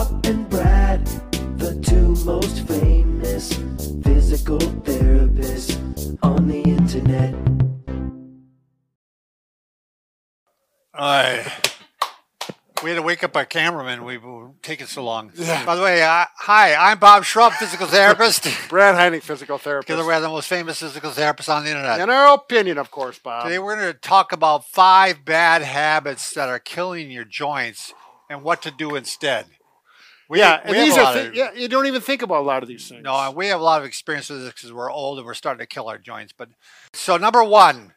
Bob and Brad, the two most famous physical therapists on the internet. I we had to wake up our cameraman. We were taking so long. Yeah. By the way, uh, hi, I'm Bob Schrupp, physical therapist. Brad Heineck, physical Together, therapist. we're the most famous physical therapists on the internet. In our opinion, of course, Bob. Today, we're going to talk about five bad habits that are killing your joints and what to do instead. We, yeah, we and have these a are lot of- yeah. You don't even think about a lot of these things. No, we have a lot of experience with this because we're old and we're starting to kill our joints. But so number one,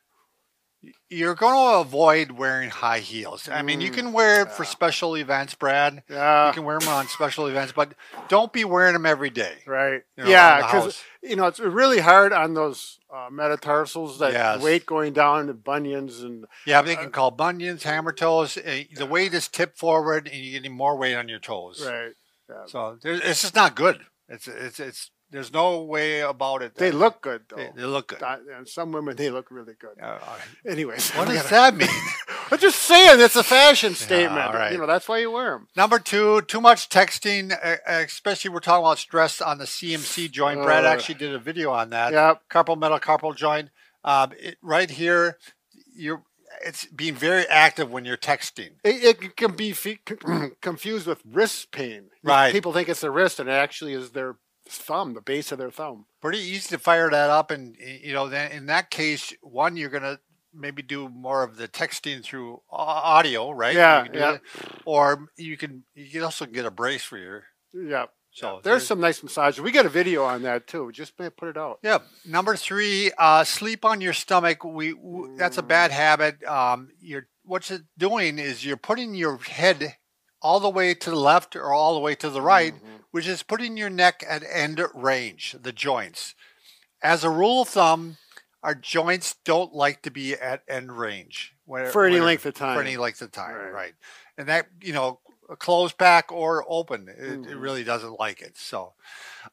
you're going to avoid wearing high heels. I mean, you Mm, can wear it for special events, Brad. Yeah. You can wear them on special events, but don't be wearing them every day. Right. you know, yeah, because you know it's really hard on those uh, metatarsals that Yes. weight going down to bunions and Yeah, they can call bunions, hammer toes. Uh, The weight is tipped forward, and you're getting more weight on your toes. right. Yeah. So it's just not good. It's it's it's. There's no way about it. They look good though. They, they look good. And some women they look really good. Uh, Anyways, what does that mean? I'm just saying it's a fashion statement. all right. You know that's why you wear them. Number two, too much texting, especially we're talking about stress on the CMC joint. Brad Uh, actually did a video on that. Yep. Carpal metacarpal joint. Um, it, right here, you're it's being very active when you're texting. It, it can be fe- confused with wrist pain. Right. People think it's their wrist, and it actually is their thumb, the base of their thumb. Pretty easy to fire that up, and you know, then in that case, one you're gonna maybe do more of the texting through audio, right? Yeah, You yeah. that. Or you can you can also get a brace for your Yeah. So There's some nice massages. We got a video on that too. Just put it out. Yep. Number three, uh, sleep on your stomach. We w- that's a bad habit. Um, you're what's it doing is you're putting your head all the way to the left or all the way to the right, which is putting your neck at end range, the joints. As a rule of thumb, our joints don't like to be at end range where- For any where- length of time. For any length of time, Right. right? And that you know, closed pack or open, it, it Mhm. really doesn't like it. So,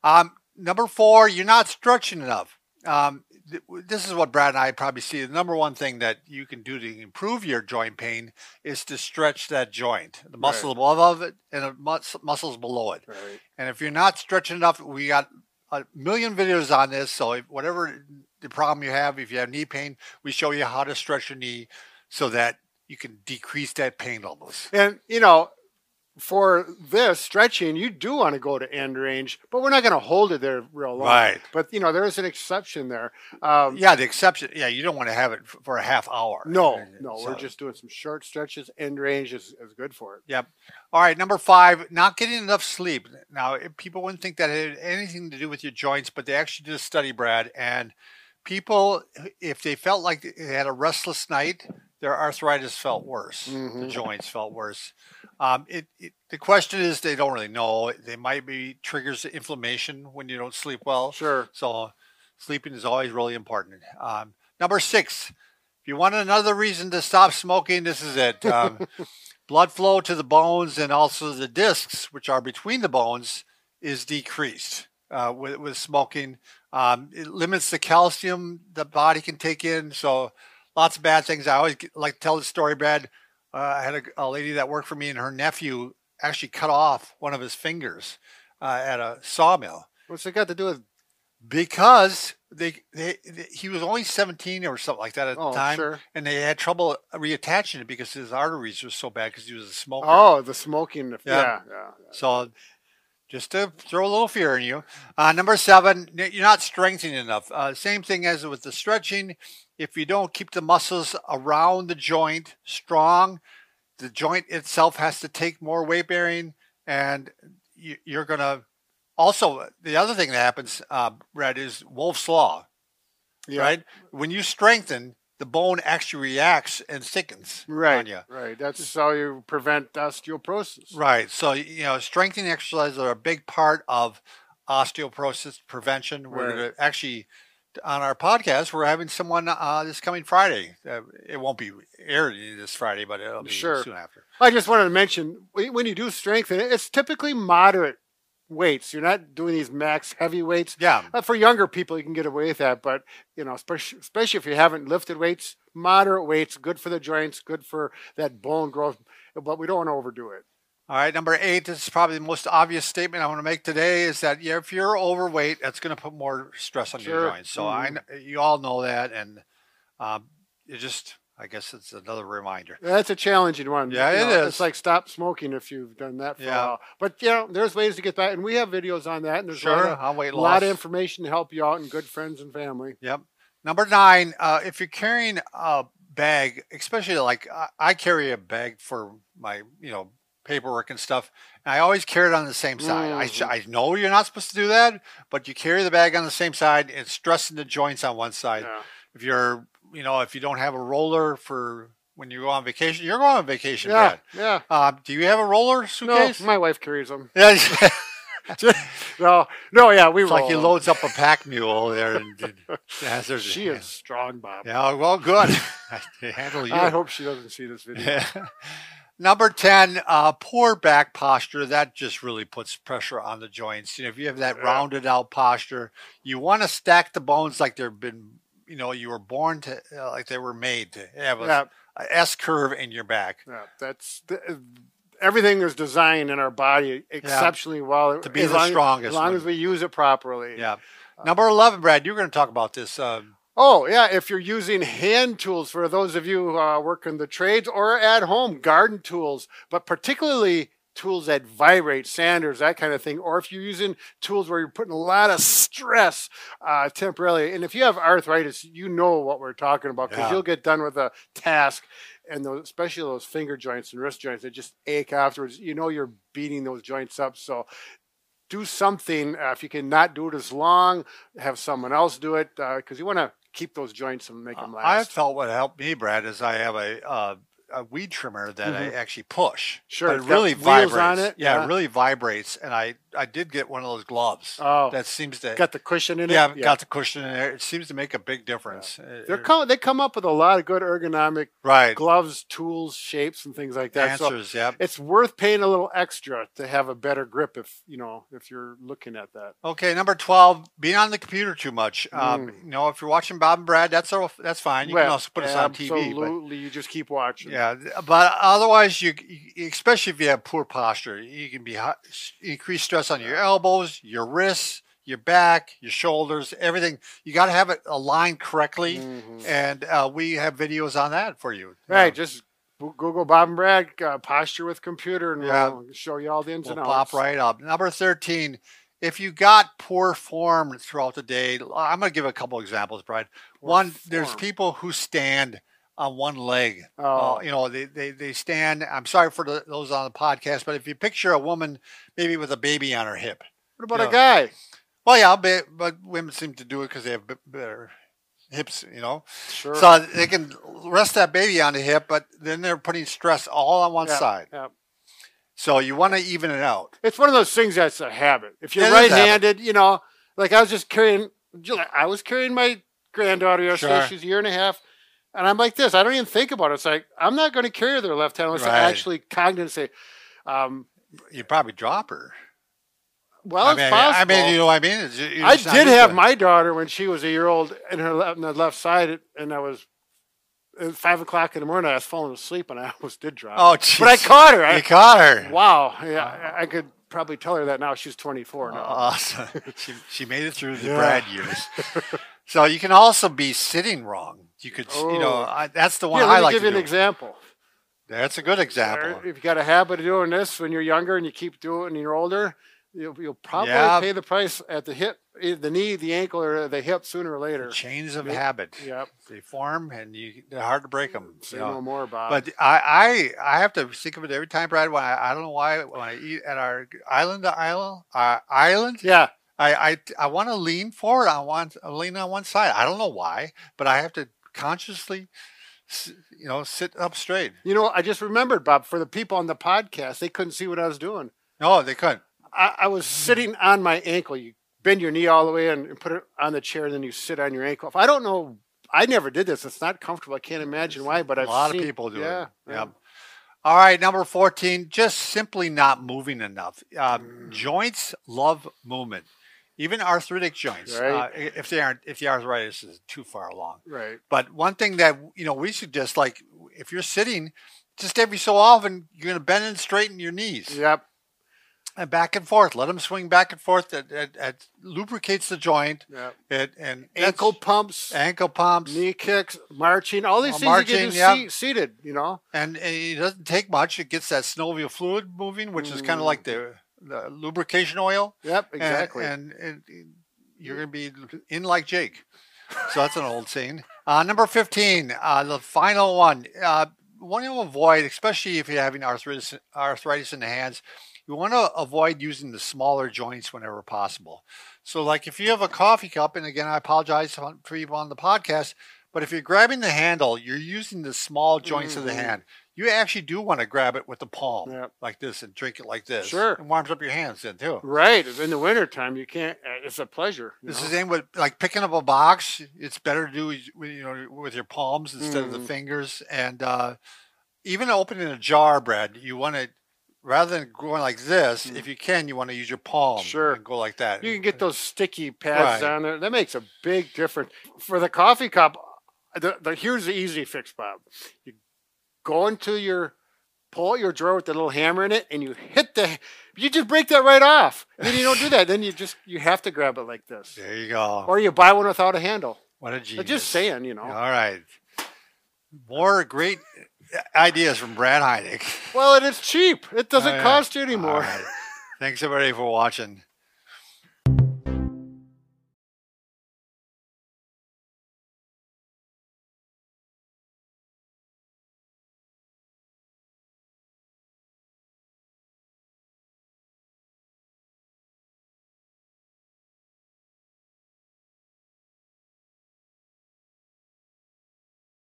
um, number four, you're not stretching enough. Um, th- this is what Brad and I probably see. The number one thing that you can do to improve your joint pain is to stretch that joint, the muscle above it and the mus- muscles below it. Right. And if you're not stretching enough, we got a million videos on this. So if, whatever the problem you have, if you have knee pain, we show you how to stretch your knee so that you can decrease that pain levels. And you know, for this stretching, you do want to go to end range, but we're not going to hold it there real long. Right. But you know, there is an exception there. Um, Yeah, the exception. Yeah, you don't want to have it for a half hour. No, no, So- we're just doing some short stretches. End range is, is good for it. Yep. All right, number five, not getting enough sleep. Now, people wouldn't think that had anything to do with your joints, but they actually did a study, Brad, and people, if they felt like they had a restless night, their arthritis felt worse. The Mhm. joints felt worse. Um, it, it, the question is, they don't really know. They might be triggers inflammation when you don't sleep well. Sure. So sleeping is always really important. Um, number six, if you want another reason to stop smoking, this is it. Um, blood flow to the bones and also the discs, which are between the bones, is decreased uh, with, with smoking. Um, it limits the calcium the body can take in. So lots of bad things. I always get- like to tell the story, Brad. Uh, I had a, a lady that worked for me, and her nephew actually cut off one of his fingers uh, at a sawmill What's it got to do with? because they, they, they he was only 17 or something like that at Oh, the time sure. and they had trouble reattaching it because his arteries were so bad because he was a smoker Oh, the smoking. Yeah, Yeah. yeah. yeah. so just to throw a little fear in you uh, number seven you're not strengthening enough uh, same thing as with the stretching if you don't keep the muscles around the joint strong the joint itself has to take more weight bearing and you, you're going to also the other thing that happens uh, brad is Wolff's law Yeah. right? When you strengthen, the bone actually reacts and thickens Right. Right. That's how you prevent osteoporosis. Right. So you know, strengthening exercises are a big part of osteoporosis prevention. We're actually on our podcast, we're having someone uh, this coming Friday. Uh, it won't be aired this Friday, but it'll be Sure. soon after. I just wanted to mention when when you do strengthen, it's typically moderate weights. You're not doing these max heavy weights. Yeah. Uh, for younger people, you can get away with that, but you know, especially, especially if you haven't lifted weights, moderate weights, good for the joints, good for that bone growth. But we don't want to overdo it. All right, number eight. This is probably the most obvious statement I want to make today is that yeah, if you're overweight, that's going to put more stress on Sure. your joints. So I, Mhm. kn- you all know that, and um, it just, I guess it's another reminder. That's a challenging one. Yeah, You it know, is. It's like stop smoking if you've done that for Yeah. a while. But you know, there's ways to get that, and we have videos on that. And there's a Sure, lot of, a lot of information to help you out, and good friends and family. Yep. Number nine, uh, if you're carrying a bag, especially like I, I carry a bag for my, you know, paperwork and stuff, and I always carry it on the same side. I, sh- Mhm. I know you're not supposed to do that, but you carry the bag on the same side. It's stressing the joints on one side. Yeah. If you're, you know, if you don't have a roller for when you go on vacation, you're going on vacation, Yeah, Brad. yeah. Uh, do you have a roller suitcase? No, my wife carries them. yeah. No, no, yeah, we it's like he loads up a pack mule there. And, and yeah, She is strong, Bob. Yeah, well, good. I handle you. I hope she doesn't see this video. Number 10, uh, poor back posture. That just really puts pressure on the joints. You know, if you have that Yeah. rounded out posture, you want to stack the bones like they've been, you know, you were born to, uh, like they were made to have a, Yeah, a S curve in your back. yeah, that's the, everything is designed in our body exceptionally well To be the long, strongest as long as we use it properly. Yeah. Number 11, Brad, you're going to talk about this. Um, Oh, yeah. If you're using hand tools for those of you who uh, work in the trades or at home, garden tools, but particularly tools that vibrate, sanders, that kind of thing, or if you're using tools where you're putting a lot of stress uh, temporarily. And if you have arthritis, you know what we're talking about because Yeah. you'll get done with a task. And those, especially those finger joints and wrist joints, they just ache afterwards. You know you're beating those joints up. So do something. Uh, if you can not do it as long, have someone else do it because you want to keep those joints and make them last. I felt what helped me, Brad, is I have a uh, a weed trimmer that I actually push. Mm-hmm. Sure, but it really vibrates. on it, Yeah, yeah. it really vibrates, and I I did get one of those gloves. Oh. that seems to got the cushion in yeah, it. Yeah, got the cushion in there. It seems to make a big difference. Uh, They're come, they come up with a lot of good ergonomic right gloves, tools, shapes, and things like that. So answers. yeah. it's worth paying a little extra to have a better grip if you know if you're looking at that. Okay, number twelve, being on the computer too much. Um, Mm. you know, if you're watching Bob and Brad, that's all, that's fine. You can also put us on TV. Absolutely, you just keep watching. Yeah, but otherwise, you, especially if you have poor posture, you can be increased stress on your elbows, your wrists, your back, your shoulders, everything. You got to have it aligned correctly, Mhm. and uh, we have videos on that for you. Right, just Google Bob and Brad uh, posture with computer, and Yeah. we'll show you all the ins we'll and pop right up. Number thirteen. If you got poor form throughout the day, I'm going to give a couple examples, Brad. Poor One, there's people who stand on one leg. Oh. Uh, you know, they, they, they stand. I'm sorry for the, those on the podcast, but if you picture a woman maybe with a baby on her hip. What about a guy? Well, yeah, but, but women seem to do it because they have better hips, you know. Sure. So they can rest that baby on the hip, but then they're putting stress all on one Yeah, side. yeah. So you want to even it out. It's one of those things that's a habit. If you're It is a habit. right-handed, you know, like I was just carrying, I was carrying my granddaughter yesterday. Sure. She's a year and a half, and I'm like this. I don't even think about it. It's like I'm not going to carry their left hand unless I Right. actually cognizant say, um, You probably drop her. well, I it's mean, possible. I mean, you know what I mean? I did to have my daughter when she was a year old in her left, the left side, and I was at five o'clock in the morning. I was falling asleep, and I almost did drop. Oh, but I caught her. I, You caught her. wow, yeah, I I could probably tell her that now. She's 24 now. Awesome. she, she made it through the Yeah. Brad years. so you can also be sitting wrong. You could, you know, Oh. I, that's the one Here, I let me like give to you an do. example. That's a good example. If you got a habit of doing this when you're younger and you keep doing it when you're older, you'll, you'll probably Yeah. pay the price at the hip, the knee, the ankle, or the hip sooner or later. Chains of Yep. habit. Yep. They form, and you they're hard to break them. Say no more, Bob. But I, I, I have to think of it every time, Brad. When I, I don't know why when I eat at our island, island, uh, island, yeah, I, I, I want to lean forward. I want to lean on one side. I don't know why, but I have to consciously, you know, sit up straight. you know, I just remembered, Bob, for the people on the podcast, they couldn't see what I was doing. No, they couldn't. I, I was sitting on my ankle. You bend your knee all the way and, and put it on the chair, and then you sit on your ankle. If I don't know, I never did this. It's not comfortable. I can't imagine why, but A I've lot seen- of people do yeah, it. yeah. Yep. All right, number 14, just simply not moving enough. Um, Mm. Joints love movement. Even arthritic joints, uh, if they aren't, if the arthritis is too far along. Right. But one thing that you know we suggest, like if you're sitting, just every so often, you're going to bend and straighten your knees Yep. and back and forth. Let them swing back and forth. It, it, it lubricates the joint. Yep. It and Ankle pumps, ankle pumps, knee kicks, marching, all these things you marching, can yep. seated, you know. and it doesn't take much. It gets that synovial fluid moving, which is kind of like the, the lubrication oil. Yep, exactly. And, and, you're going to be in like Jake. So that's an old scene. Uh, number 15, uh, the final one. Uh, want to avoid, especially if you're having arthritis, arthritis in the hands, you want to avoid using the smaller joints whenever possible. So, like if you have a coffee cup, and again, I apologize for people on the podcast, but if you're grabbing the handle, you're using the small joints of the Mhm. hand. You actually do want to grab it with the palm like this and drink it like this. Sure. It warms up your hands then too. right. In the wintertime, you can't, uh, it's a pleasure. This know? is in with like picking up a box. It's better to do with, you know with your palms instead of the Mhm. fingers. And uh, even opening a jar, Brad, you want to rather than going like this. If you can, you want to use your palm. Mm. Sure. and go like that. You can get those sticky pads Right. on there. That makes a big difference. For the coffee cup, the, the, here's the easy fix, Bob. You go into your, pull out your drawer with the little hammer in it, and you hit the, you just break that right off. Then you don't do that. Then you just, you have to grab it like this. There you go. Or you buy one without a handle. what a I'm genius. just saying, you know. All right. More great ideas from Brad Heineck. Well, and it's cheap. It doesn't Oh, cost you anymore. right. Thanks everybody for watching.